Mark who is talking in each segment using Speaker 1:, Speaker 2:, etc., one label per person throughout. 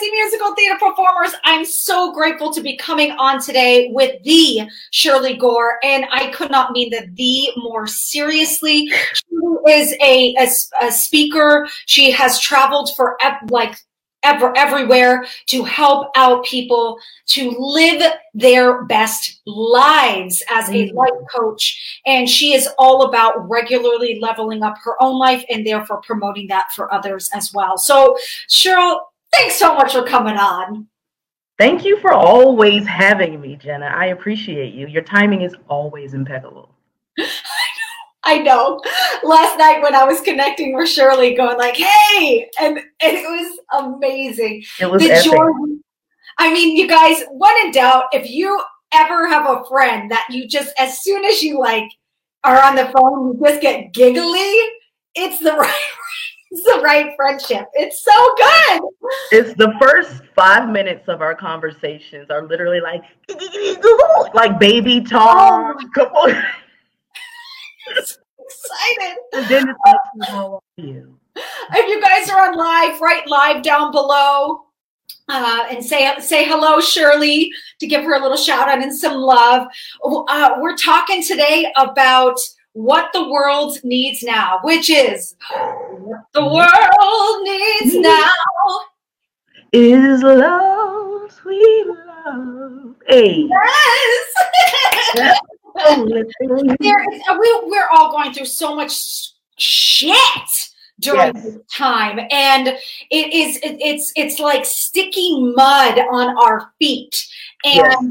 Speaker 1: Musical theater performers. I'm so grateful to be coming on today with the Shirley Gore, and I could not mean the the more seriously. She is a, a, a speaker. She has traveled for like ever everywhere to help out people to live their best lives as a mm-hmm. life coach and she is all about regularly leveling up her own life and therefore promoting that for others as well so shirley thanks so much for coming on
Speaker 2: thank you for always having me jenna i appreciate you your timing is always impeccable
Speaker 1: I know. Last night when I was connecting with Shirley, going like, "Hey," and and it was amazing.
Speaker 2: It was the epic. joy.
Speaker 1: I mean, you guys, when in doubt, if you ever have a friend that you just, as soon as you like are on the phone, you just get giggly, it's the right. It's the right friendship. It's so good.
Speaker 2: It's the first five minutes of our conversations are literally like like baby talk. Oh
Speaker 1: excited. And then it's like, how are you? If you guys are on live, write live down below. Uh, and say say hello, Shirley, to give her a little shout out and some love. Uh, we're talking today about what the world needs now, which is what the world needs now
Speaker 2: is love, sweet love. Hey.
Speaker 1: Yes. there is, we, we're all going through so much shit during yes. this time and it is it, it's it's like sticky mud on our feet and yes.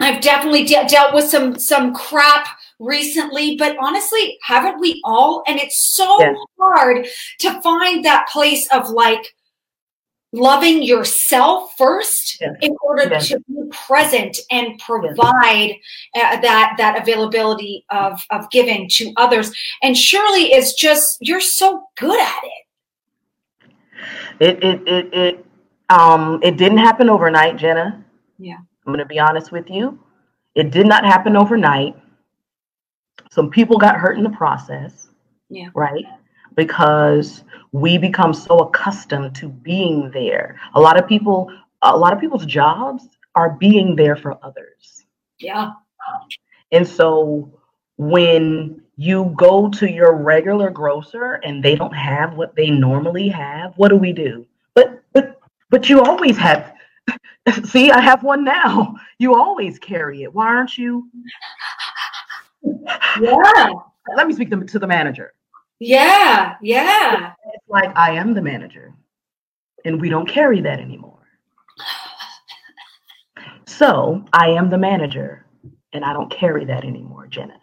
Speaker 1: i've definitely de- dealt with some some crap recently but honestly haven't we all? And it's so yes. hard to find that place of like loving yourself first yes. in order yes. to be present and provide uh, that that availability of of giving to others. And Shirley is just you're so good at it.
Speaker 2: It it it, it um it didn't happen overnight jenna.
Speaker 1: Yeah.
Speaker 2: I'm going to be honest with you. It did not happen overnight some people got hurt in the process
Speaker 1: yeah
Speaker 2: right because we become so accustomed to being there. A lot of people, a lot of people's jobs are being there for others.
Speaker 1: Yeah.
Speaker 2: And so when you go to your regular grocer and they don't have what they normally have, what do we do? But but but you always have see, I have one now. You always carry it. Why aren't you?
Speaker 1: Yeah.
Speaker 2: Let me speak to, to the manager.
Speaker 1: Yeah, yeah.
Speaker 2: It's like I am the manager, and we don't carry that anymore. So I am the manager, and I don't carry that anymore, Jenna.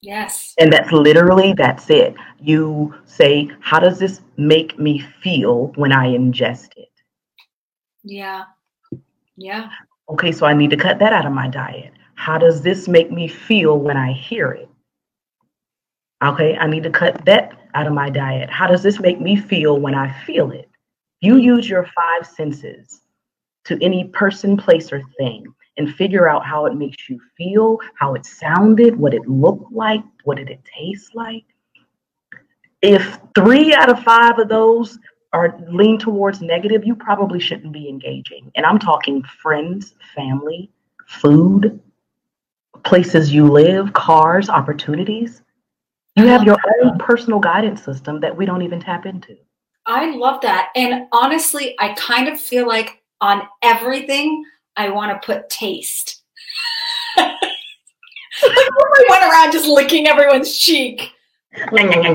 Speaker 1: Yes.
Speaker 2: And that's literally that's it. You say, how does this make me feel when I ingest it?
Speaker 1: Yeah. Yeah.
Speaker 2: Okay, so I need to cut that out of my diet. How does this make me feel when I hear it? Okay, I need to cut that out of my diet. How does this make me feel when I feel it? You use your five senses to any person, place, or thing and figure out how it makes you feel, how it sounded, what it looked like, what did it taste like. If three out of five of those are lean towards negative, you probably shouldn't be engaging. And I'm talking friends, family, food, places you live, cars, opportunities. You have your own personal guidance system that we don't even tap into.
Speaker 1: I love that. And honestly, I kind of feel like on everything, I want to put taste. like I went around just licking everyone's cheek. okay, I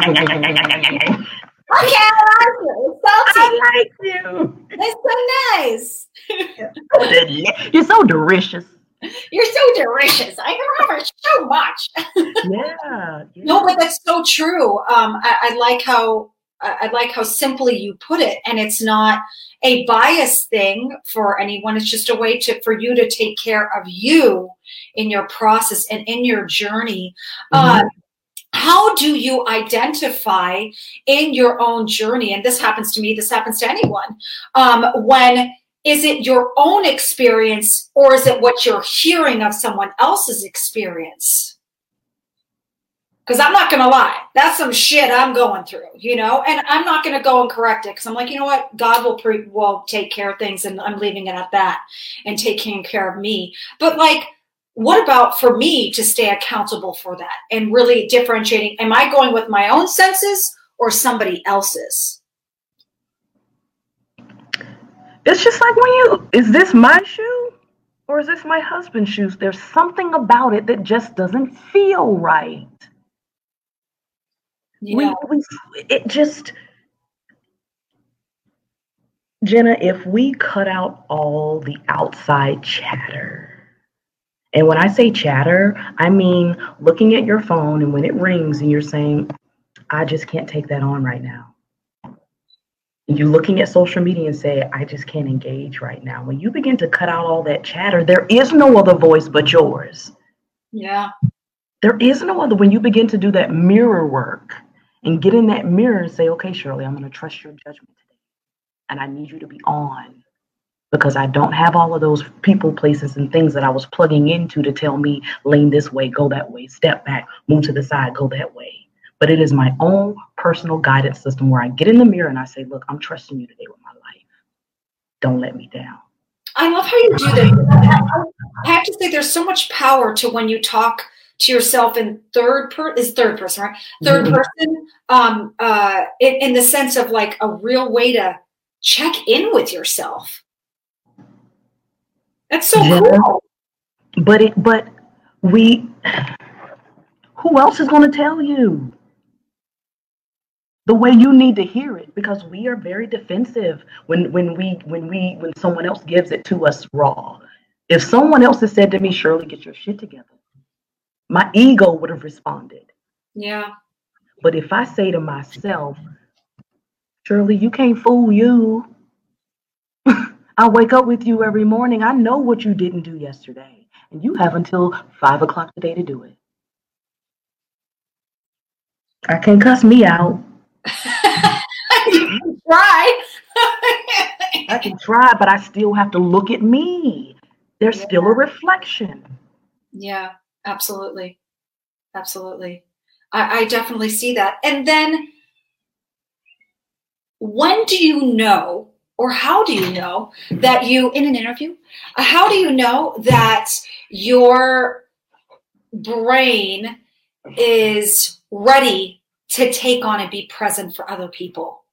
Speaker 1: like you.
Speaker 2: I like you.
Speaker 1: It's so
Speaker 2: nice. You're so delicious.
Speaker 1: You're so delicious. I remember so much.
Speaker 2: yeah, yeah,
Speaker 1: No, but that's so true. Um, I, I like how I like how simply you put it, and it's not a bias thing for anyone. It's just a way to for you to take care of you in your process and in your journey. Mm-hmm. Uh, how do you identify in your own journey? And this happens to me. This happens to anyone. Um, when is it your own experience or is it what you're hearing of someone else's experience? Because I'm not going to lie, that's some shit I'm going through, you know, and I'm not going to go and correct it because I'm like, you know what, God will pre- will take care of things, and I'm leaving it at that and taking care of me. But like, what about for me to stay accountable for that and really differentiating? Am I going with my own senses or somebody else's?
Speaker 2: It's just like when you is this my shoe or is this my husband's shoes? There's something about it that just doesn't feel right. Yeah. We, we it just Jenna, if we cut out all the outside chatter, and when I say chatter, I mean looking at your phone and when it rings and you're saying, I just can't take that on right now. You're looking at social media and say, I just can't engage right now. When you begin to cut out all that chatter, there is no other voice but yours.
Speaker 1: Yeah.
Speaker 2: There is no other. When you begin to do that mirror work and get in that mirror and say, okay, Shirley, I'm going to trust your judgment today. And I need you to be on because I don't have all of those people, places, and things that I was plugging into to tell me, lean this way, go that way, step back, move to the side, go that way. But it is my own personal guidance system where I get in the mirror and I say, look, I'm trusting you today with my life. Don't let me down.
Speaker 1: I love how you do that. I have to say, there's so much power to when you talk to yourself in third per is third person, right? 3rd mm-hmm. person, um, uh, in, in the sense of like a real way to check in with yourself. That's so yeah. cool.
Speaker 2: But it, but we, who else is going to tell you? The way you need to hear it because we are very defensive when when we when we when someone else gives it to us raw. If someone else has said to me shirley get your shit together my ego would have responded.
Speaker 1: Yeah.
Speaker 2: But if i say to myself shirley you can't fool you. I wake up with you every morning. I know what you didn't do yesterday and you have until five o'clock today to do it. I can't cuss me out
Speaker 1: you can try.
Speaker 2: I can try, but I still have to look at me. There's yeah. still a reflection.
Speaker 1: Yeah, absolutely. Absolutely. I, I definitely see that. And then when do you know, or how do you know that you, in an interview, uh, how do you know that your brain is ready to take on and be present for other people,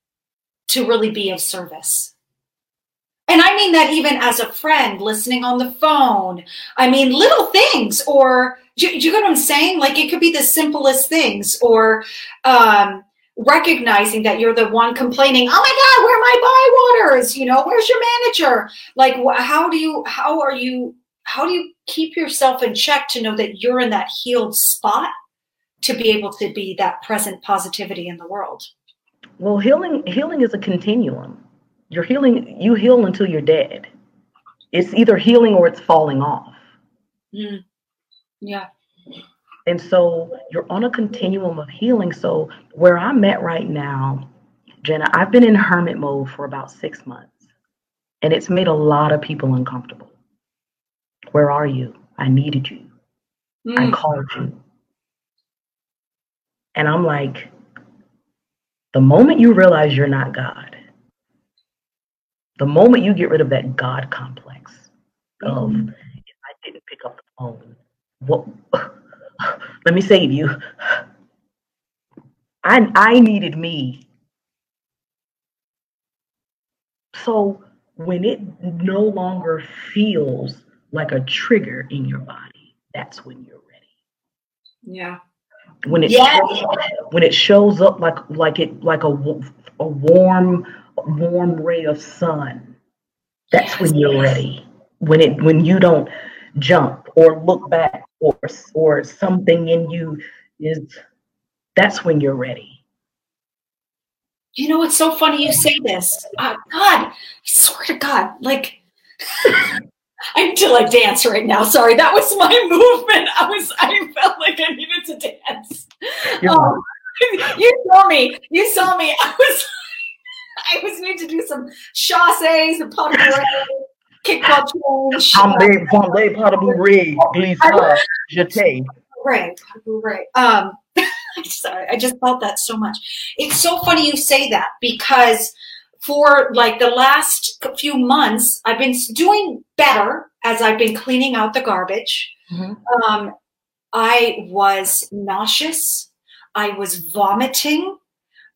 Speaker 1: to really be of service. And I mean that even as a friend listening on the phone. I mean, little things, or do, do you get what I'm saying? Like it could be the simplest things, or um, recognizing that you're the one complaining, oh my God, where are my buy waters? You know, where's your manager? Like, how do you, how are you, how do you keep yourself in check to know that you're in that healed spot to be able to be that present positivity in the world.
Speaker 2: Well healing healing is a continuum. You're healing you heal until you're dead. It's either healing or it's falling off.
Speaker 1: Mm. yeah.
Speaker 2: And so you're on a continuum of healing. So where i'm at right now jenna i've been in hermit mode for about six months and it's made a lot of people uncomfortable. Where are you? I needed you. Mm. i called you and I'm like, the moment you realize you're not God, the moment you get rid of that God complex of mm-hmm. if I didn't pick up the phone, what let me save you. I I needed me. So when it no longer feels like a trigger in your body, that's when you're ready.
Speaker 1: Yeah
Speaker 2: when it yes. shows, when it shows up like like it like a a warm warm ray of sun that's yes. when you're ready when it when you don't jump or look back or or something in you is that's when you're ready
Speaker 1: You know, it's so funny you say this. Uh, God, I swear to God, like I need to like dance right now. Sorry, that was my movement. I was, I felt like I needed to dance. Um, you saw me. You saw me. I was, I was need to do some chasses and bourrée, kickball change.
Speaker 2: Fondé, fondé, pas de bourrée, glissa, jeté.
Speaker 1: Right, right. Um, sorry, I just felt that so much. It's so funny you say that because for like the last few months, I've been doing better as I've been cleaning out the garbage. Mm-hmm. Um, I was nauseous. I was vomiting.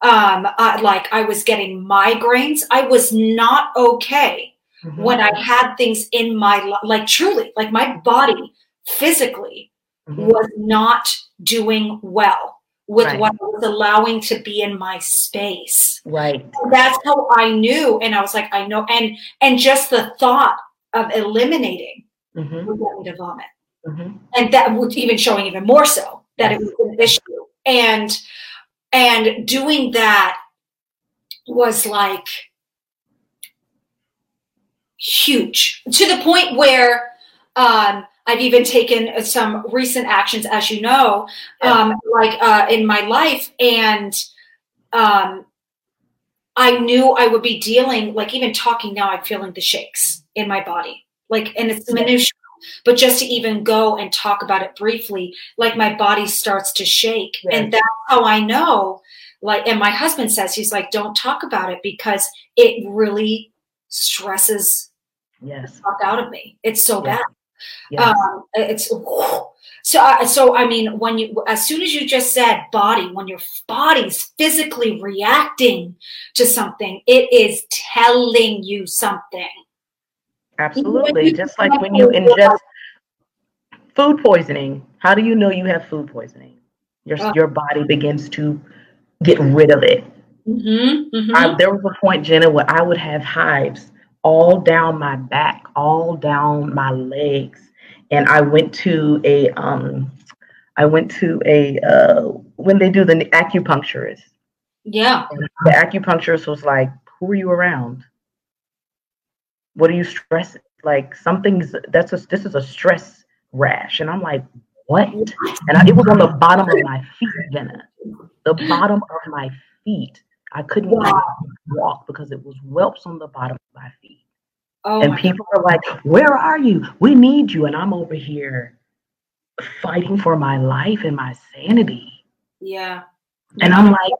Speaker 1: Um, uh, like I was getting migraines. I was not okay mm-hmm. when I had things in my like truly, like my body physically mm-hmm. was not doing well with right. what I was allowing to be in my space.
Speaker 2: Right.
Speaker 1: that's how I knew. And I was like, I know. And and just the thought of eliminating mm-hmm. would get me to vomit. Mm-hmm. And that was even showing even more so that yes. it was an issue. And and doing that was like huge to the point where um I've even taken some recent actions, as you know, um, like uh, in my life, and um, I knew I would be dealing, like even talking now, I'm feeling the shakes in my body, like, and it's minutia. But just to even go and talk about it briefly, like my body starts to shake, and that's how I know. Like, and my husband says he's like, "Don't talk about it because it really stresses
Speaker 2: yes the fuck
Speaker 1: out of me. It's so bad." Yes. Um, it's so. Uh, so I mean, when you as soon as you just said body, when your body's physically reacting to something, it is telling you something.
Speaker 2: Absolutely, just like when you ingest food poisoning. How do you know you have food poisoning? Your uh, your body begins to get rid of it. Mm-hmm, mm-hmm. I, there was a point, Jenna, where I would have hives all down my back, all down my legs. And I went to a um I went to a uh when they do the acupuncturist.
Speaker 1: Yeah.
Speaker 2: the acupuncturist was like, Who are you around? What are you stressing? Like something's that's a this is a stress rash. And I'm like, what? And I, it was on the bottom of my feet, Jenna. The bottom of my feet. I couldn't wow. walk because it was whelps on the bottom of my feet. Oh and people God. are like, Where are you? We need you. And I'm over here fighting for my life and my sanity.
Speaker 1: Yeah.
Speaker 2: And I'm like,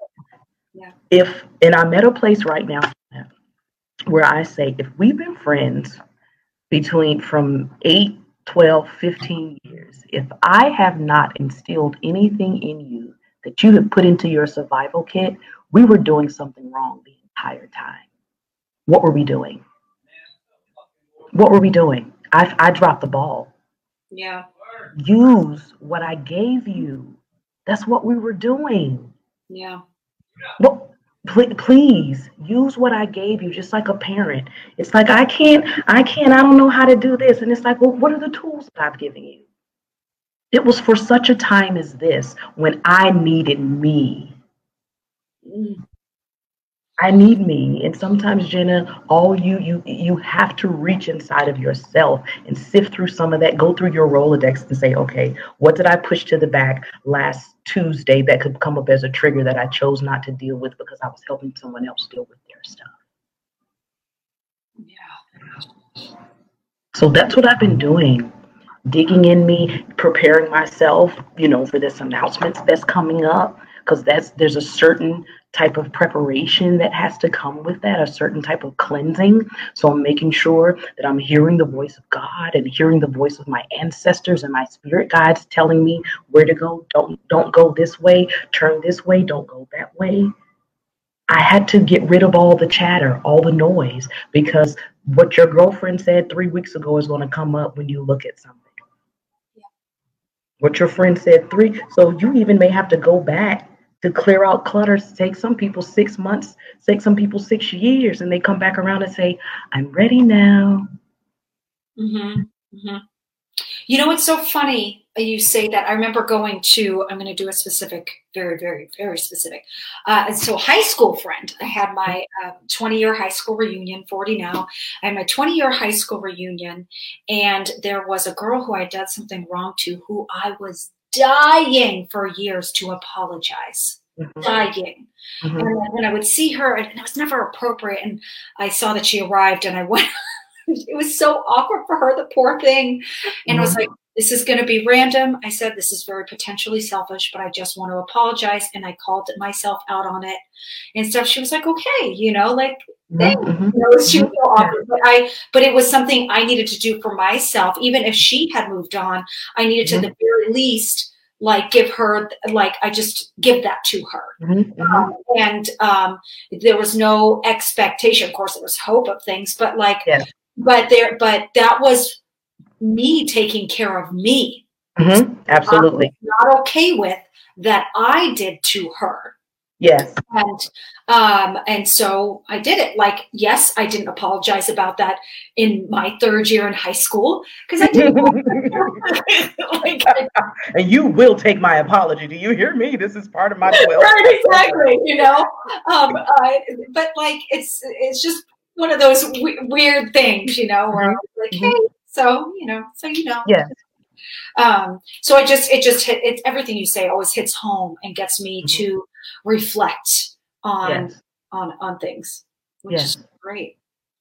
Speaker 2: yeah. if, and I'm at a place right now where I say, if we've been friends between from 8, 12, 15 years, if I have not instilled anything in you that you have put into your survival kit, we were doing something wrong the entire time. What were we doing? What were we doing? I, I dropped the ball.
Speaker 1: Yeah.
Speaker 2: Use what I gave you. That's what we were doing.
Speaker 1: Yeah.
Speaker 2: Well, pl- please use what I gave you, just like a parent. It's like I can't, I can't, I don't know how to do this, and it's like, well, what are the tools that I've given you? It was for such a time as this when I needed me. I need me. And sometimes, Jenna, all you you you have to reach inside of yourself and sift through some of that. Go through your Rolodex and say, okay, what did I push to the back last Tuesday that could come up as a trigger that I chose not to deal with because I was helping someone else deal with their stuff.
Speaker 1: Yeah.
Speaker 2: So that's what I've been doing. Digging in me, preparing myself, you know, for this announcements that's coming up because that's there's a certain type of preparation that has to come with that, a certain type of cleansing. So I'm making sure that I'm hearing the voice of God and hearing the voice of my ancestors and my spirit guides telling me where to go. Don't don't go this way, turn this way, don't go that way. I had to get rid of all the chatter, all the noise, because what your girlfriend said three weeks ago is going to come up when you look at something. What your friend said three, so you even may have to go back to clear out clutters take some people six months, take some people six years, and they come back around and say, "I'm ready now."
Speaker 1: Mm-hmm. Mm-hmm. You know, it's so funny. you say that, I remember going to, I'm going to do a specific, very, very, very specific. Uh, so, high school friend, I had my 20 uh, year high school reunion, 40 now. I had my 20 year high school reunion, and there was a girl who I did something wrong to who I was dying for years to apologize. Mm-hmm. Dying. Mm-hmm. And when I would see her, and it was never appropriate, and I saw that she arrived, and I went. it was so awkward for her, the poor thing. And mm-hmm. I was like, this is going to be random. I said, this is very potentially selfish, but I just want to apologize. And I called myself out on it and stuff. She was like, okay, you know, like, mm-hmm. you know, she was so awkward. But I, but it was something I needed to do for myself. Even if she had moved on, I needed to, mm-hmm. at the very least, like give her like i just give that to her mm-hmm. um, and um, there was no expectation of course there was hope of things but like yeah. but there but that was me taking care of me.
Speaker 2: Mm-hmm. Absolutely.
Speaker 1: not okay with that I did to her.
Speaker 2: Yes.
Speaker 1: And um, and so I did it. Like, yes, I didn't apologize about that in my third year in high school because I didn't.
Speaker 2: like, and you will take my apology. Do you hear me? This is part of my will.
Speaker 1: right, exactly. You know, um, uh, but like it's it's just one of those w- weird things, you know, where mm-hmm. like, hey, so, you know, so you know.
Speaker 2: Yeah.
Speaker 1: Um, so it just it just hit it's everything you say always hits home and gets me mm-hmm. to reflect on yes. on on things, which yes. is great.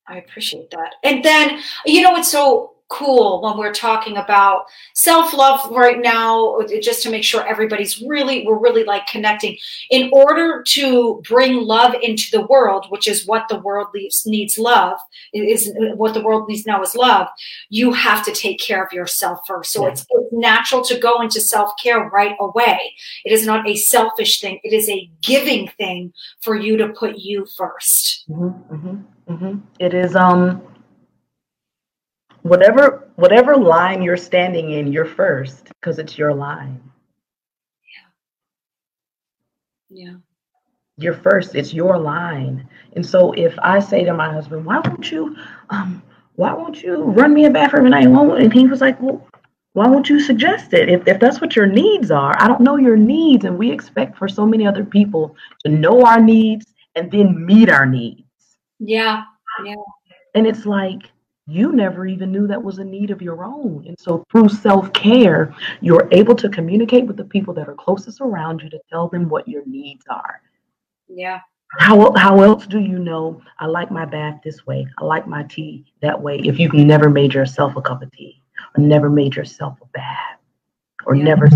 Speaker 1: I appreciate that. And then you know what's so cool when we're talking about self-love right now just to make sure everybody's really we're really like connecting. In order to bring love into the world which is what the world needs needs love is what the world needs now is love you have to take care of yourself first. So yeah. it's, it's natural to go into self-care right away. It is not a selfish thing. It is a giving thing for you to put you 1st
Speaker 2: mm-hmm, mm-hmm, mm-hmm. It is um whatever whatever line you're standing in, you're first because it's your line.
Speaker 1: Yeah. Yeah.
Speaker 2: You're first. It's your line. And so if I say to my husband, "Why won't you, um, why won't you run me a bath every night?" And he was like, "Well, why won't you suggest it? If if that's what your needs are, I don't know your needs, and we expect for so many other people to know our needs and then meet our needs."
Speaker 1: Yeah. Yeah.
Speaker 2: And it's like you never even knew that was a need of your own. And so through self care, you're able to communicate with the people that are closest around you to tell them what your needs are.
Speaker 1: Yeah.
Speaker 2: How, how else do you know I like my bath this way? I like my tea that way if you've never made yourself a cup of tea or never made yourself a bath or yeah. never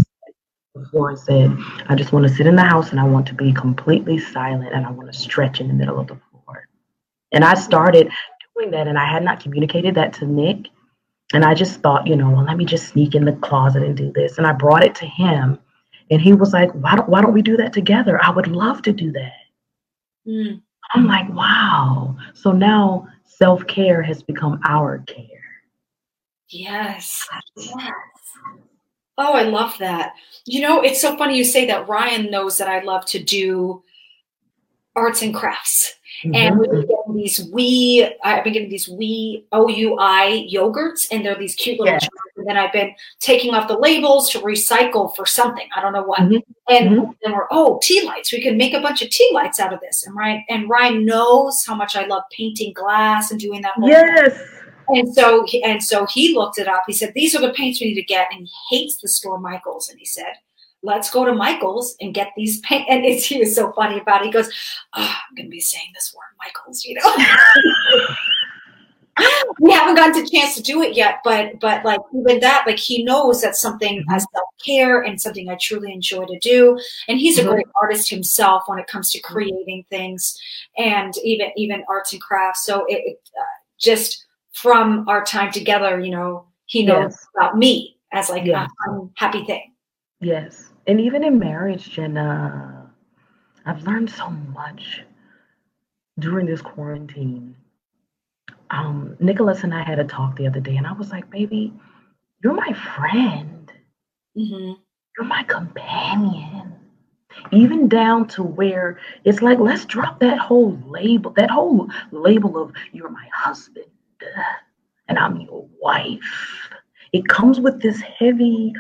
Speaker 2: before and said, I just want to sit in the house and I want to be completely silent and I want to stretch in the middle of the floor. And I started doing that and I had not communicated that to Nick. And I just thought, you know, well, let me just sneak in the closet and do this. And I brought it to him. And he was like, why don't, why don't we do that together? I would love to do that. Mm. I'm like, wow. So now self care has become our care.
Speaker 1: Yes. Yes. Oh, I love that. You know, it's so funny you say that. Ryan knows that I love to do arts and crafts. Mm-hmm. And we've been getting these wee, I've been getting these wee OUI yogurts, and they're these cute little. Yeah. And then I've been taking off the labels to recycle for something. I don't know what. Mm-hmm. And mm-hmm. then we're oh tea lights. We can make a bunch of tea lights out of this. And Ryan and Ryan knows how much I love painting glass and doing that.
Speaker 2: yes. Thing.
Speaker 1: And so and so he looked it up. He said these are the paints we need to get, and he hates the store Michaels. And he said let's go to Michael's and get these paint. And it's, he was so funny about it. He goes, oh, I'm going to be saying this word, Michael's, you know. we haven't gotten a chance to do it yet, but but like even that, like he knows that's something mm-hmm. as self care and something I truly enjoy to do. And he's mm-hmm. a great artist himself when it comes to mm-hmm. creating things and even even arts and crafts. So it, it uh, just from our time together, you know, he knows yes. about me as like yes. a happy thing.
Speaker 2: Yes and even in marriage, Jenna, I've learned so much during this quarantine. Um, Nicholas and I had a talk the other day, and I was like, baby, you're my friend. Mm-hmm. You're my companion. Even down to where it's like, let's drop that whole label, that whole label of you're my husband and I'm your wife. It comes with this heavy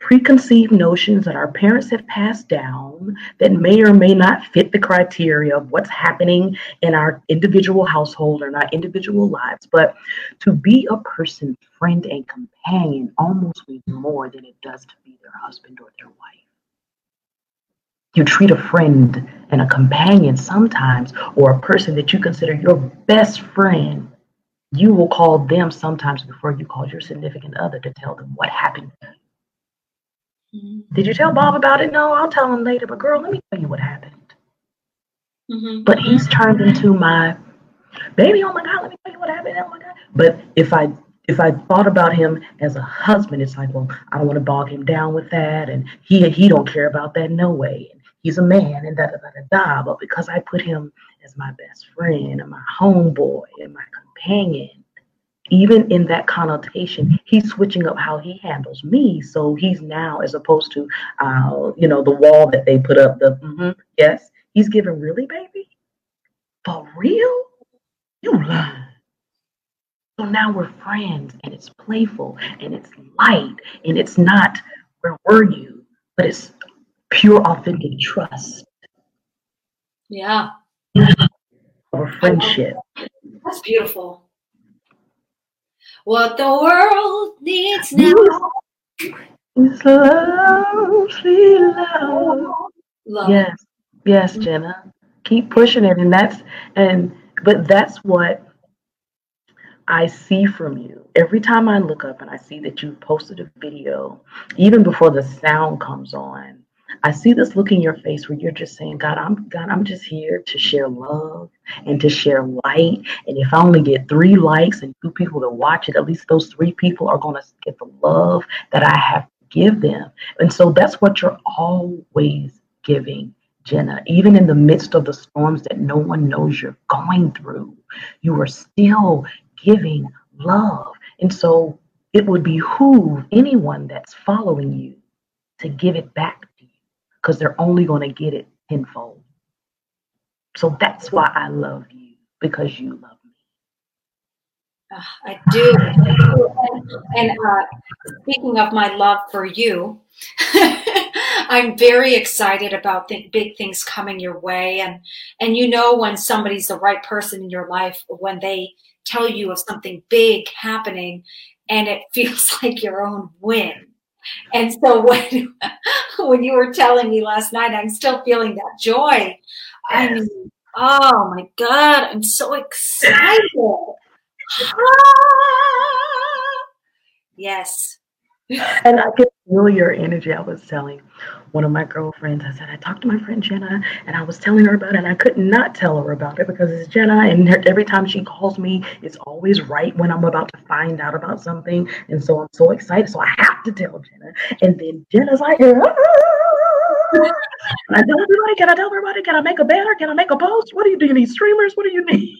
Speaker 2: preconceived notions that our parents have passed down that may or may not fit the criteria of what's happening in our individual household or in our individual lives. But to be a person, friend, and companion almost means more than it does to be their husband or their wife. You treat a friend and a companion sometimes, or a person that you consider your best friend, you will call them sometimes before you call your significant other to tell them what happened. Did you tell Bob about it? No, I'll tell him later. But girl, let me tell you what happened. Mm-hmm. But he's turned into my baby. Oh my God, let me tell you what happened. Oh my God. But if I if I thought about him as a husband, it's like, well, I don't want to bog him down with that, and he he don't care about that, no way. And he's a man, and da da da da da. But because I put him as my best friend and my homeboy and my companion, even in that connotation, he's switching up how he handles me. So he's now, as opposed to, uh, you know, the wall that they put up, the mm-hmm, yes, he's giving, really, baby? For real? You lie. So now we're friends and it's playful and it's light and it's not, where were you? But it's pure, authentic trust.
Speaker 1: Yeah.
Speaker 2: Our friendship.
Speaker 1: That's beautiful. What the world needs now
Speaker 2: is love, love. love. Yes, yes, mm-hmm. Jenna. Keep pushing it, and that's and but that's what I see from you. Every time I look up and I see that you've posted a video, even before the sound comes on, I see this look in your face where you're just saying, God, I'm God, I'm just here to share love and to share light. And if I only get three likes and two people to watch it, at least those three people are going to get the love that I have to give them. And so that's what you're always giving, Jenna. Even in the midst of the storms that no one knows you're going through, you are still giving love. And so it would behoove anyone that's following you to give it back because they're only going to get it tenfold. So that's why I love you because you love me.
Speaker 1: Uh, I do. And, uh, speaking of my love for you, I'm very excited about big things coming your way. And, and you know when somebody's the right person in your life, when they tell you of something big happening and it feels like your own win and so when when you were telling me last night, I'm still feeling that joy. I mean, oh my God, I'm so excited. Ah! yes.
Speaker 2: And I can feel your energy. I was telling one of my girlfriends, I said, I talked to my friend Jenna and I was telling her about it. And I could not tell her about it because it's Jenna. And every time she calls me, it's always right when I'm about to find out about something. And so I'm so excited. So I have to tell Jenna. And then Jenna's like, ah! and I tell everybody, can I tell everybody? Can I make a banner? Can I make a post? What do you do? You need streamers? What do you need?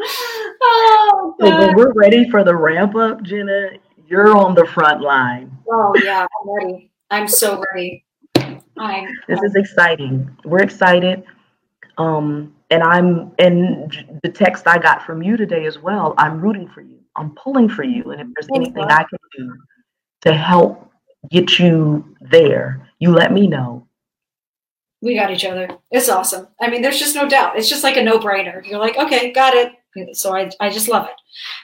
Speaker 2: oh, so when we're ready for the ramp up, Jenna, you're on the front line.
Speaker 1: Oh yeah, I'm ready. I'm so ready. I'm,
Speaker 2: this is exciting. We're excited. Um, and I'm and the text I got from you today as well. I'm rooting for you. I'm pulling for you. And if there's anything I can do to help get you there, you let me know.
Speaker 1: We got each other. It's awesome. I mean, there's just no doubt. It's just like a no-brainer. You're like, okay, got it. So I, I just love it.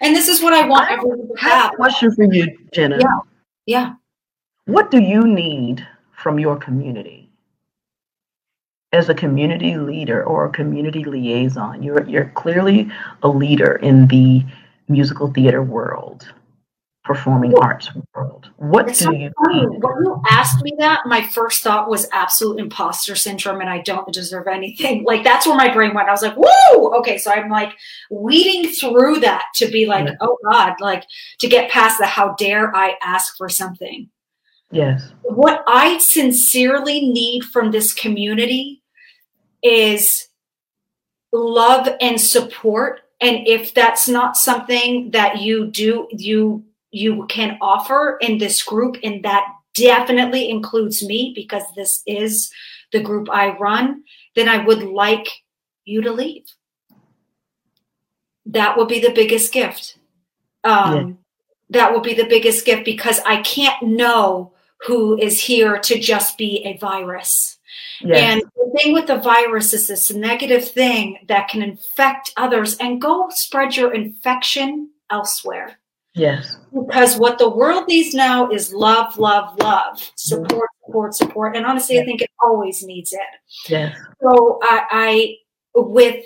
Speaker 1: And this is what I want I everyone to have.
Speaker 2: A question for you, Jenna.
Speaker 1: Yeah. Yeah.
Speaker 2: What do you need from your community? As a community leader or a community liaison, you're you're clearly a leader in the musical theater world performing arts world. What do you
Speaker 1: funny. When you asked me that, my first thought was absolute imposter syndrome and I don't deserve anything. Like that's where my brain went. I was like, whoa, okay. So I'm like weeding through that to be like, yeah. oh God, like to get past the how dare I ask for something.
Speaker 2: Yes.
Speaker 1: What I sincerely need from this community is love and support and if that's not something that you do you you can offer in this group, and that definitely includes me because this is the group I run, then I would like you to leave. That would be the biggest gift. Um, that will be the biggest gift because I can't know who is here to just be a virus. Yes. And the thing with the virus is this negative thing that can infect others and go spread your infection elsewhere.
Speaker 2: Yes.
Speaker 1: Because what the world needs now is love, love, love, support, support, support. And honestly, I think it always needs it.
Speaker 2: Yes.
Speaker 1: So I, I with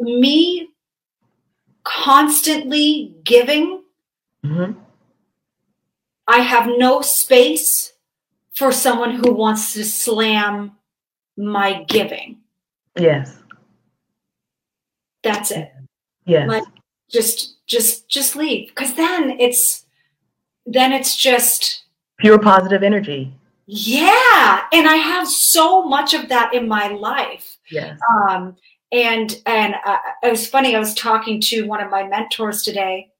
Speaker 1: me constantly giving, mm-hmm. I have no space for someone who wants to slam my giving.
Speaker 2: Yes.
Speaker 1: That's it.
Speaker 2: Yes. Like
Speaker 1: just just just leave because then it's then it's just
Speaker 2: pure positive energy.
Speaker 1: Yeah, and I have so much of that in my life.
Speaker 2: Yes.
Speaker 1: Um and and uh, it was funny i was talking to one of my mentors today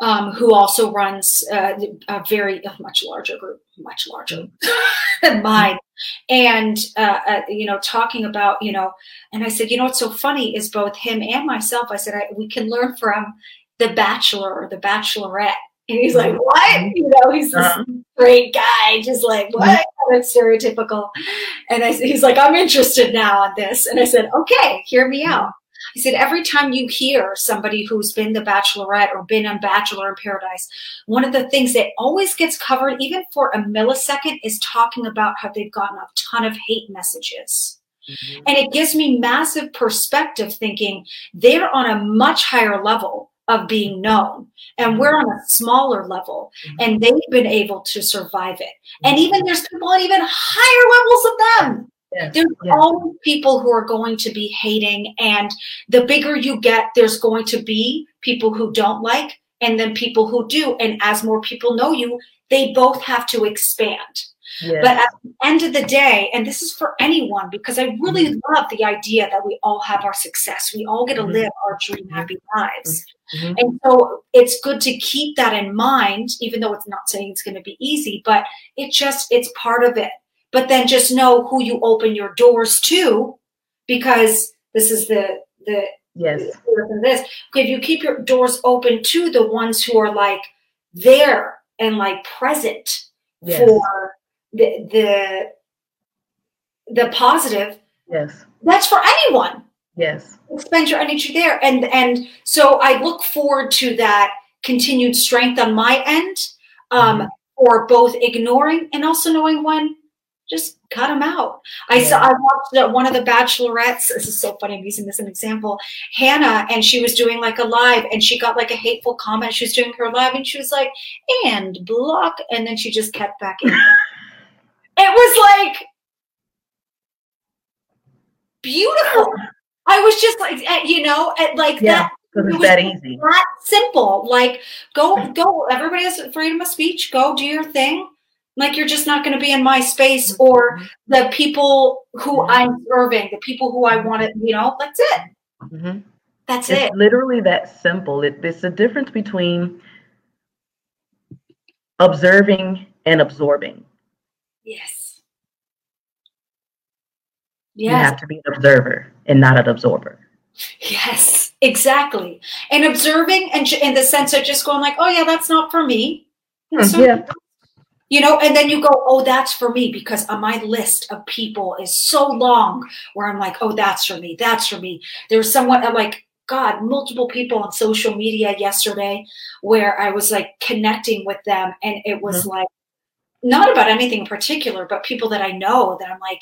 Speaker 1: um, who also runs uh, a very a much larger group much larger than mine and uh, uh, you know talking about you know and i said you know what's so funny is both him and myself i said I, we can learn from the bachelor or the bachelorette and he's like, what? You know, he's this uh-huh. great guy, just like, what? Kind of stereotypical. And I, he's like, I'm interested now on this. And I said, okay, hear me out. I said, every time you hear somebody who's been the bachelorette or been on Bachelor in Paradise, one of the things that always gets covered, even for a millisecond, is talking about how they've gotten a ton of hate messages. Mm-hmm. And it gives me massive perspective thinking they're on a much higher level of being known. And we're on a smaller level, mm-hmm. and they've been able to survive it. And even there's people at even higher levels of them. Yes, there's yes. always people who are going to be hating, and the bigger you get, there's going to be people who don't like, and then people who do. And as more people know you, they both have to expand. Yes. But at the end of the day, and this is for anyone, because I really mm-hmm. love the idea that we all have our success. We all get to mm-hmm. live our dream happy lives. Mm-hmm. And so it's good to keep that in mind, even though it's not saying it's going to be easy, but it just, it's part of it. But then just know who you open your doors to, because this is the, the,
Speaker 2: yes.
Speaker 1: this. If you keep your doors open to the ones who are like there and like present yes. for the, the, the positive,
Speaker 2: yes,
Speaker 1: that's for anyone
Speaker 2: Yes.
Speaker 1: Spend your energy there. And and so I look forward to that continued strength on my end um, mm-hmm. for both ignoring and also knowing when just cut them out. I yeah. saw I watched one of the bachelorettes. This is so funny. I'm using this as an example. Hannah, and she was doing like a live, and she got like a hateful comment. She was doing her live, and she was like, "And block," and then she just kept back in. it was like beautiful. I was just like, eh, you know, eh, like
Speaker 2: yeah, that. It's that easy.
Speaker 1: That simple. Like, go, go. Everybody has freedom of speech. Go do your thing. Like, you're just not going to be in my space or the people who I'm serving, the people who I want to, you know, that's it. Mm-hmm. That's
Speaker 2: it's
Speaker 1: it.
Speaker 2: Literally that simple. It, it's the difference between observing and absorbing.
Speaker 1: Yes.
Speaker 2: Yes. You have to be an observer and not an absorber.
Speaker 1: Yes, exactly. And observing and in the sense of just going like, oh yeah, that's not for me.
Speaker 2: And so, yeah.
Speaker 1: You know, and then you go, oh, that's for me because on my list of people is so long where I'm like, oh, that's for me. That's for me. There was someone I'm like, God, multiple people on social media yesterday where I was like connecting with them and it was mm-hmm. like not about anything in particular, but people that I know that I'm like,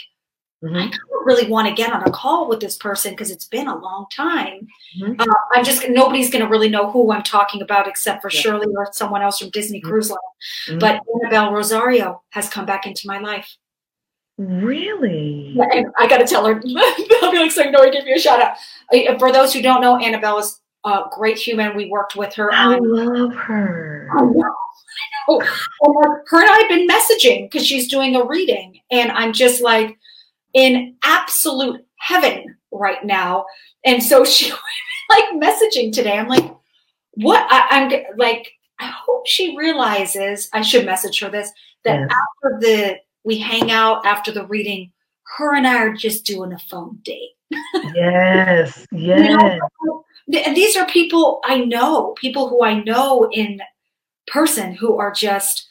Speaker 1: Mm-hmm. I don't really want to get on a call with this person because it's been a long time. Mm-hmm. Uh, I'm just nobody's going to really know who I'm talking about except for yeah. Shirley or someone else from Disney mm-hmm. Cruise Line. Mm-hmm. But Annabelle Rosario has come back into my life.
Speaker 2: Really?
Speaker 1: And I got to tell her. I'll be like, so no, I give you a shout out. For those who don't know, Annabelle is a great human. We worked with her.
Speaker 2: I on, love her. I know.
Speaker 1: I know. her and I have been messaging because she's doing a reading, and I'm just like in absolute heaven right now. And so she like messaging today. I'm like, what? I, am like, I hope she realizes I should message her this that yes. after the we hang out after the reading, her and I are just doing a phone date.
Speaker 2: yes, yes. You know,
Speaker 1: and these are people I know, people who I know in person who are just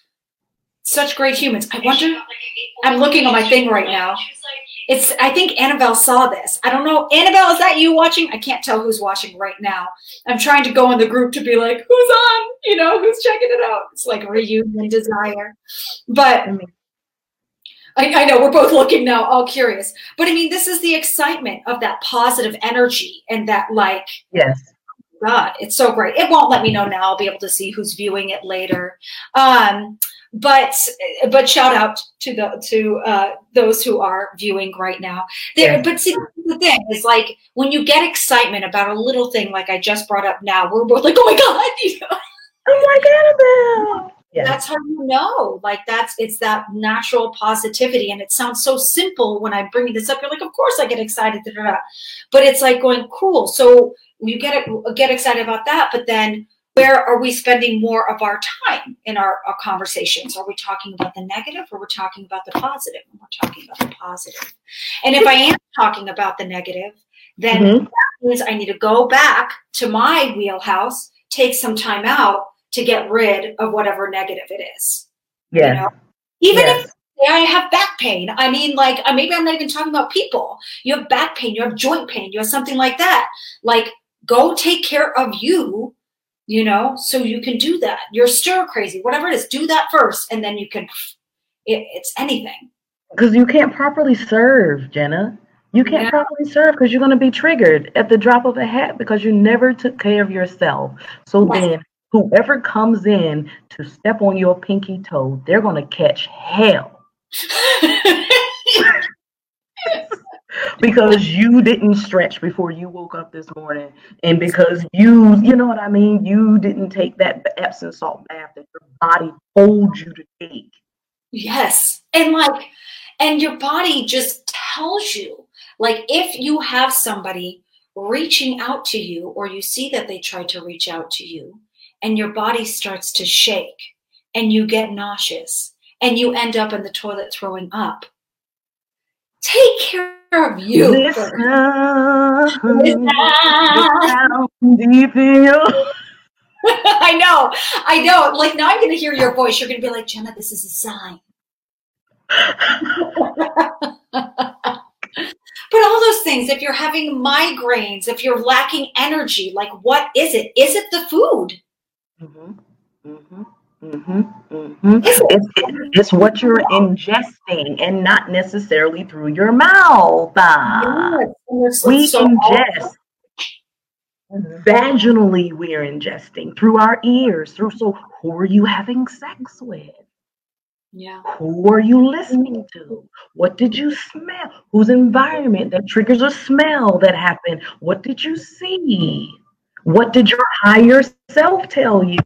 Speaker 1: such great humans. I wonder. I'm looking on my thing right now. It's. I think Annabelle saw this. I don't know. Annabelle, is that you watching? I can't tell who's watching right now. I'm trying to go in the group to be like, who's on? You know, who's checking it out? It's like reunion desire. But I, I know we're both looking now, all curious. But I mean, this is the excitement of that positive energy and that like.
Speaker 2: Yes.
Speaker 1: God, it's so great. It won't let me know now. I'll be able to see who's viewing it later. Um, but but shout out to the to uh, those who are viewing right now. There, yeah. but see the thing is like when you get excitement about a little thing like I just brought up now, we're both like, oh my god, you know?
Speaker 2: oh my Annabelle.
Speaker 1: Yeah. That's how you know. Like that's it's that natural positivity, and it sounds so simple when I'm bringing this up. You're like, of course I get excited, da, da, da. but it's like going cool. So you get get excited about that, but then where are we spending more of our time in our, our conversations? Are we talking about the negative or we're talking about the positive? And we're talking about the positive. And if I am talking about the negative, then mm-hmm. that means I need to go back to my wheelhouse, take some time out to get rid of whatever negative it is.
Speaker 2: Yeah. You know?
Speaker 1: Even if I have back pain. I mean, like maybe I'm not even talking about people. You have back pain, you have joint pain, you have something like that. Like, go take care of you you know? So you can do that. You're stir crazy. Whatever it is do that first and then you can it, it's anything.
Speaker 2: Because you can't properly serve jenna. You can't yeah. properly serve because you're going to be triggered at the drop of a hat because you never took care of yourself. So then whoever comes in to step on your pinky toe they're going to catch hell because you didn't stretch before you woke up this morning. And because you you know what i mean? You didn't take that epsom salt bath that your body told you to take.
Speaker 1: Yes. And like and your body just tells you. Like if you have somebody reaching out to you or you see that they try to reach out to you and your body starts to shake and you get nauseous and you end up in the toilet throwing up take care of you. Listen, listen deep in your. I know, I know. Like now, I'm going to hear your voice. You're going to be like, Jenna, this is a sign. but all those things, if you're having migraines, if you're lacking energy, like what is it? Is it the food? Mm-hmm.
Speaker 2: Mm-hmm. Mm-hmm, mm-hmm. It's, it's, what you're ingesting and not necessarily through your mouth. Yes, we so ingest vaginally, we're ingesting through our ears. Through so, who are you having sex with?
Speaker 1: Yeah.
Speaker 2: Who are you listening to? What did you smell? Whose environment that triggers a smell that happened? What did you see? What did your higher self tell you?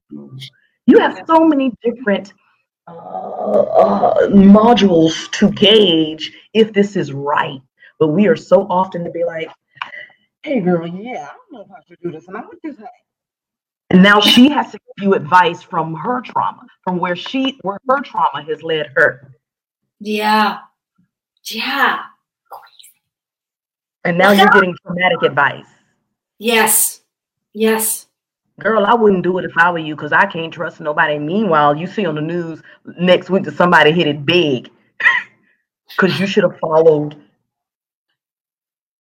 Speaker 2: You have so many different uh, uh, modules to gauge if this is right. But we are so often to be like, hey, girl, yeah, I don't know if I should do this. And I'm what you say? And now she has to give you advice from her trauma, from where she, where her trauma has led her.
Speaker 1: Yeah. Yeah.
Speaker 2: And now you're getting traumatic advice.
Speaker 1: Yes. Yes.
Speaker 2: Girl, I wouldn't do it if I were you because I can't trust nobody. Meanwhile, you see on the news next week that somebody hit it big because you should have followed.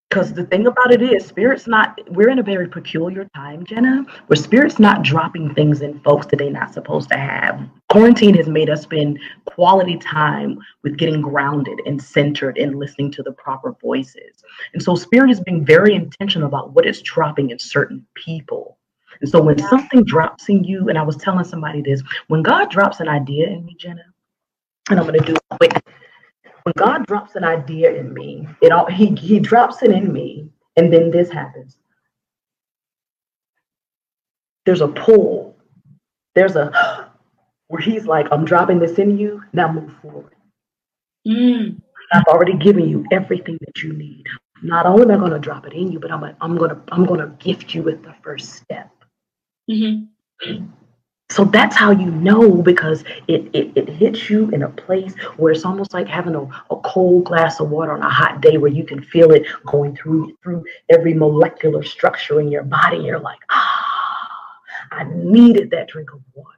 Speaker 2: Because the thing about it is, spirit's not, we're in a very peculiar time, Jenna, where spirit's not dropping things in folks that they're not supposed to have. Quarantine has made us spend quality time with getting grounded and centered and listening to the proper voices. And so spirit is being very intentional about what it's dropping in certain people and so when something drops in you, and I was telling somebody this, when God drops an idea in me, Jenna, and I'm gonna do it quick. When God drops an idea in me, it all he he drops it in me, and then this happens. There's a pull. There's a where he's like, I'm dropping this in you, now move forward. Mm. I've already given you everything that you need. Not only am I going to drop it in you, but I'm, I'm going to I'm going to gift you with the first step. Mm-hmm. So that's how you know because it, it, it hits you in a place where it's almost like having a, a cold glass of water on a hot day where you can feel it going through through every molecular structure in your body. You're like, ah, I needed that drink of water.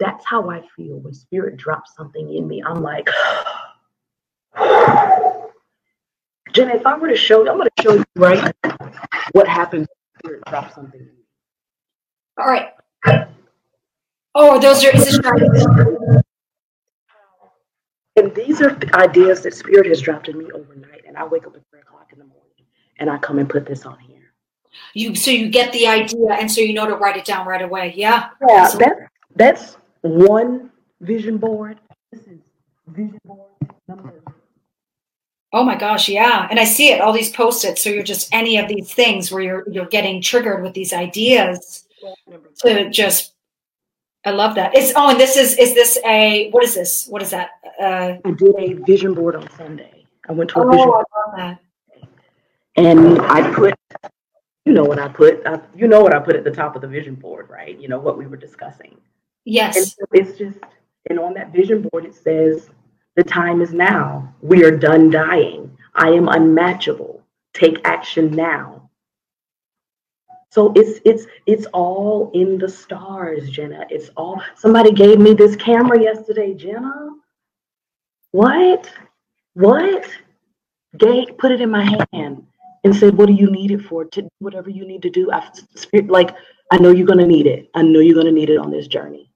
Speaker 2: That's how I feel when spirit drops something in me. I'm like, Jenna, if I were to show you, I'm to show you right what happens when spirit drops something in me.
Speaker 1: All right. Oh, those are,
Speaker 2: And these are ideas that Spirit has dropped in me overnight. And I wake up at three o'clock in the morning and I come and put this on here.
Speaker 1: You so you get the idea and so you know to write it down right away. Yeah.
Speaker 2: Yeah, that, that's one vision board. This is vision board number.
Speaker 1: Oh my gosh, yeah. And I see it, all these post-its. So you're just any of these things where you're you're getting triggered with these ideas to just I love that. It's oh, and this is is this a what is this? What is that? Uh,
Speaker 2: I did a vision board on Sunday. I went to a
Speaker 1: oh,
Speaker 2: vision
Speaker 1: I
Speaker 2: board
Speaker 1: love that.
Speaker 2: and I put, you know what I put, I, you know what I put at the top of the vision board, right? You know what we were discussing.
Speaker 1: Yes.
Speaker 2: And so it's just, and on that vision board it says, "The time is now. We are done dying. I am unmatchable. Take action now." So it's it's it's all in the stars, Jenna. It's all. Somebody gave me this camera yesterday, Jenna. What? What? Gave put it in my hand and said, "What do you need it for? To whatever you need to do." I like I know you're gonna need it. I know you're gonna need it on this journey.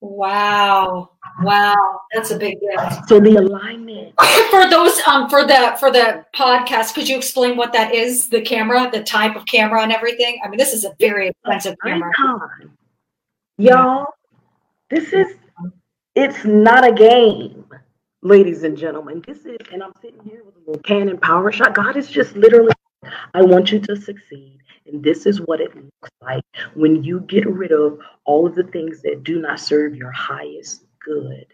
Speaker 1: Wow. Wow. That's a big gift.
Speaker 2: So the alignment.
Speaker 1: for those um for the for the podcast, could you explain what that is? The camera, the type of camera and everything? I mean, this is a very expensive camera.
Speaker 2: Nikon. Y'all, this is it's not a game, ladies and gentlemen. This is, and I'm sitting here with a little Canon power shot. God is just literally, I want you to succeed. And this is what it looks like when you get rid of all of the things that do not serve your highest good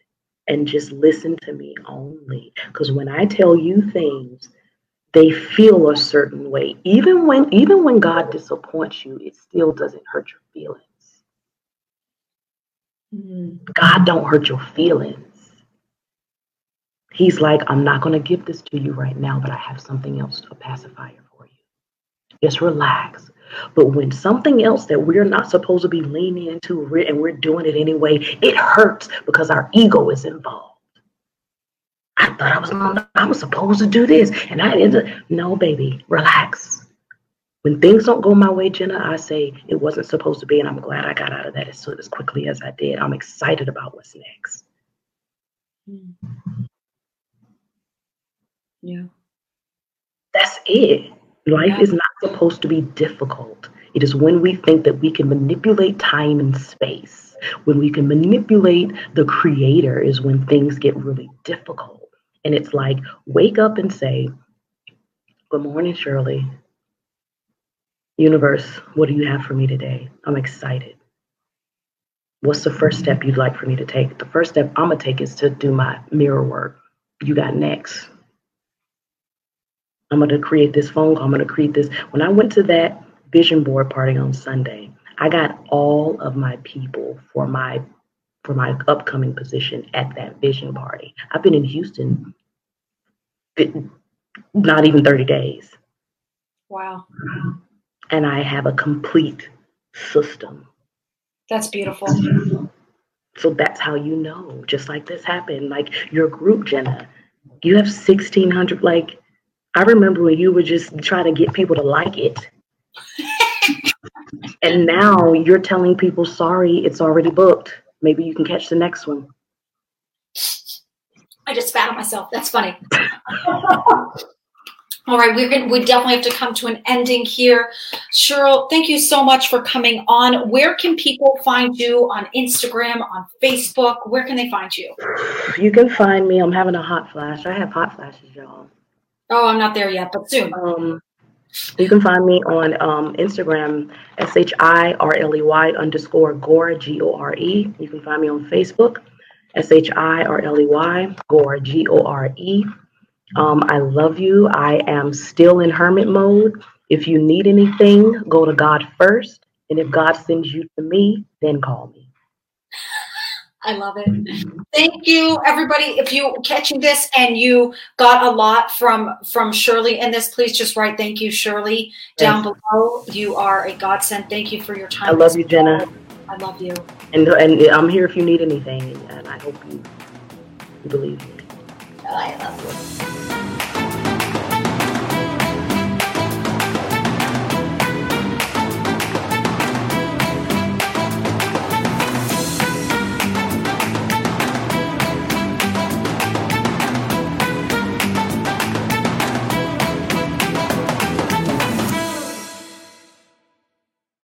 Speaker 2: and just listen to me only. Because when I tell you things, they feel a certain way. Even when even when God disappoints you, it still doesn't hurt your feelings.
Speaker 1: Mm.
Speaker 2: God don't hurt your feelings. He's like, I'm not going to give this to you right now, but I have something else, a pacifier. Just relax. But when something else that we're not supposed to be leaning into and we're doing it anyway, it hurts because our ego is involved. I thought I was I was supposed to do this, and I didn't. No, baby, relax. When things don't go my way, Jenna, I say it wasn't supposed to be, and I'm glad I got out of that as, as quickly as I did. I'm excited about what's next.
Speaker 1: Mm. Yeah.
Speaker 2: That's it. Life is not supposed to be difficult. It is when we think that we can manipulate time and space, when we can manipulate the creator, is when things get really difficult. And it's like, wake up and say, Good morning, Shirley. Universe, what do you have for me today? I'm excited. What's the first step you'd like for me to take? The first step I'm going to take is to do my mirror work. You got next. I'm going to create this phone call. I'm going to create this. When I went to that vision board party on Sunday, I got all of my people for my for my upcoming position at that vision party. I've been in Houston not even 30 days,
Speaker 1: Wow.
Speaker 2: and I have a complete system.
Speaker 1: That's beautiful.
Speaker 2: So that's how you know. Just like this happened, like your group, Jenna, you have 1,600. Like I remember when you were just trying to get people to like it. And now you're telling people, sorry, it's already booked. Maybe you can catch the next one.
Speaker 1: I just spat on myself. That's funny. All right, we're gonna, we definitely have to come to an ending here. Shirley, thank you so much for coming on. Where can people find you on Instagram, on Facebook? Where can they find you?
Speaker 2: You can find me. I'm having a hot flash. I have hot flashes, y'all.
Speaker 1: Oh, I'm not there yet, but soon.
Speaker 2: Um, you can find me on um, Instagram, S H I R L E Y underscore Gore, G O R E. You can find me on Facebook, S H I R L E Y, Gore, G O R E. Um, I love you. I am still in hermit mode. If you need anything, go to God first. And if God sends you to me, then call me.
Speaker 1: I love it. Thank you, everybody. If you catching this and you got a lot from from Shirley in this, please just write thank you, Shirley, down yes. below. You are a godsend. Thank you for your time.
Speaker 2: I love you, Jenna.
Speaker 1: I love you.
Speaker 2: And and I'm here if you need anything, and I hope you, you believe me.
Speaker 1: Oh, I love you.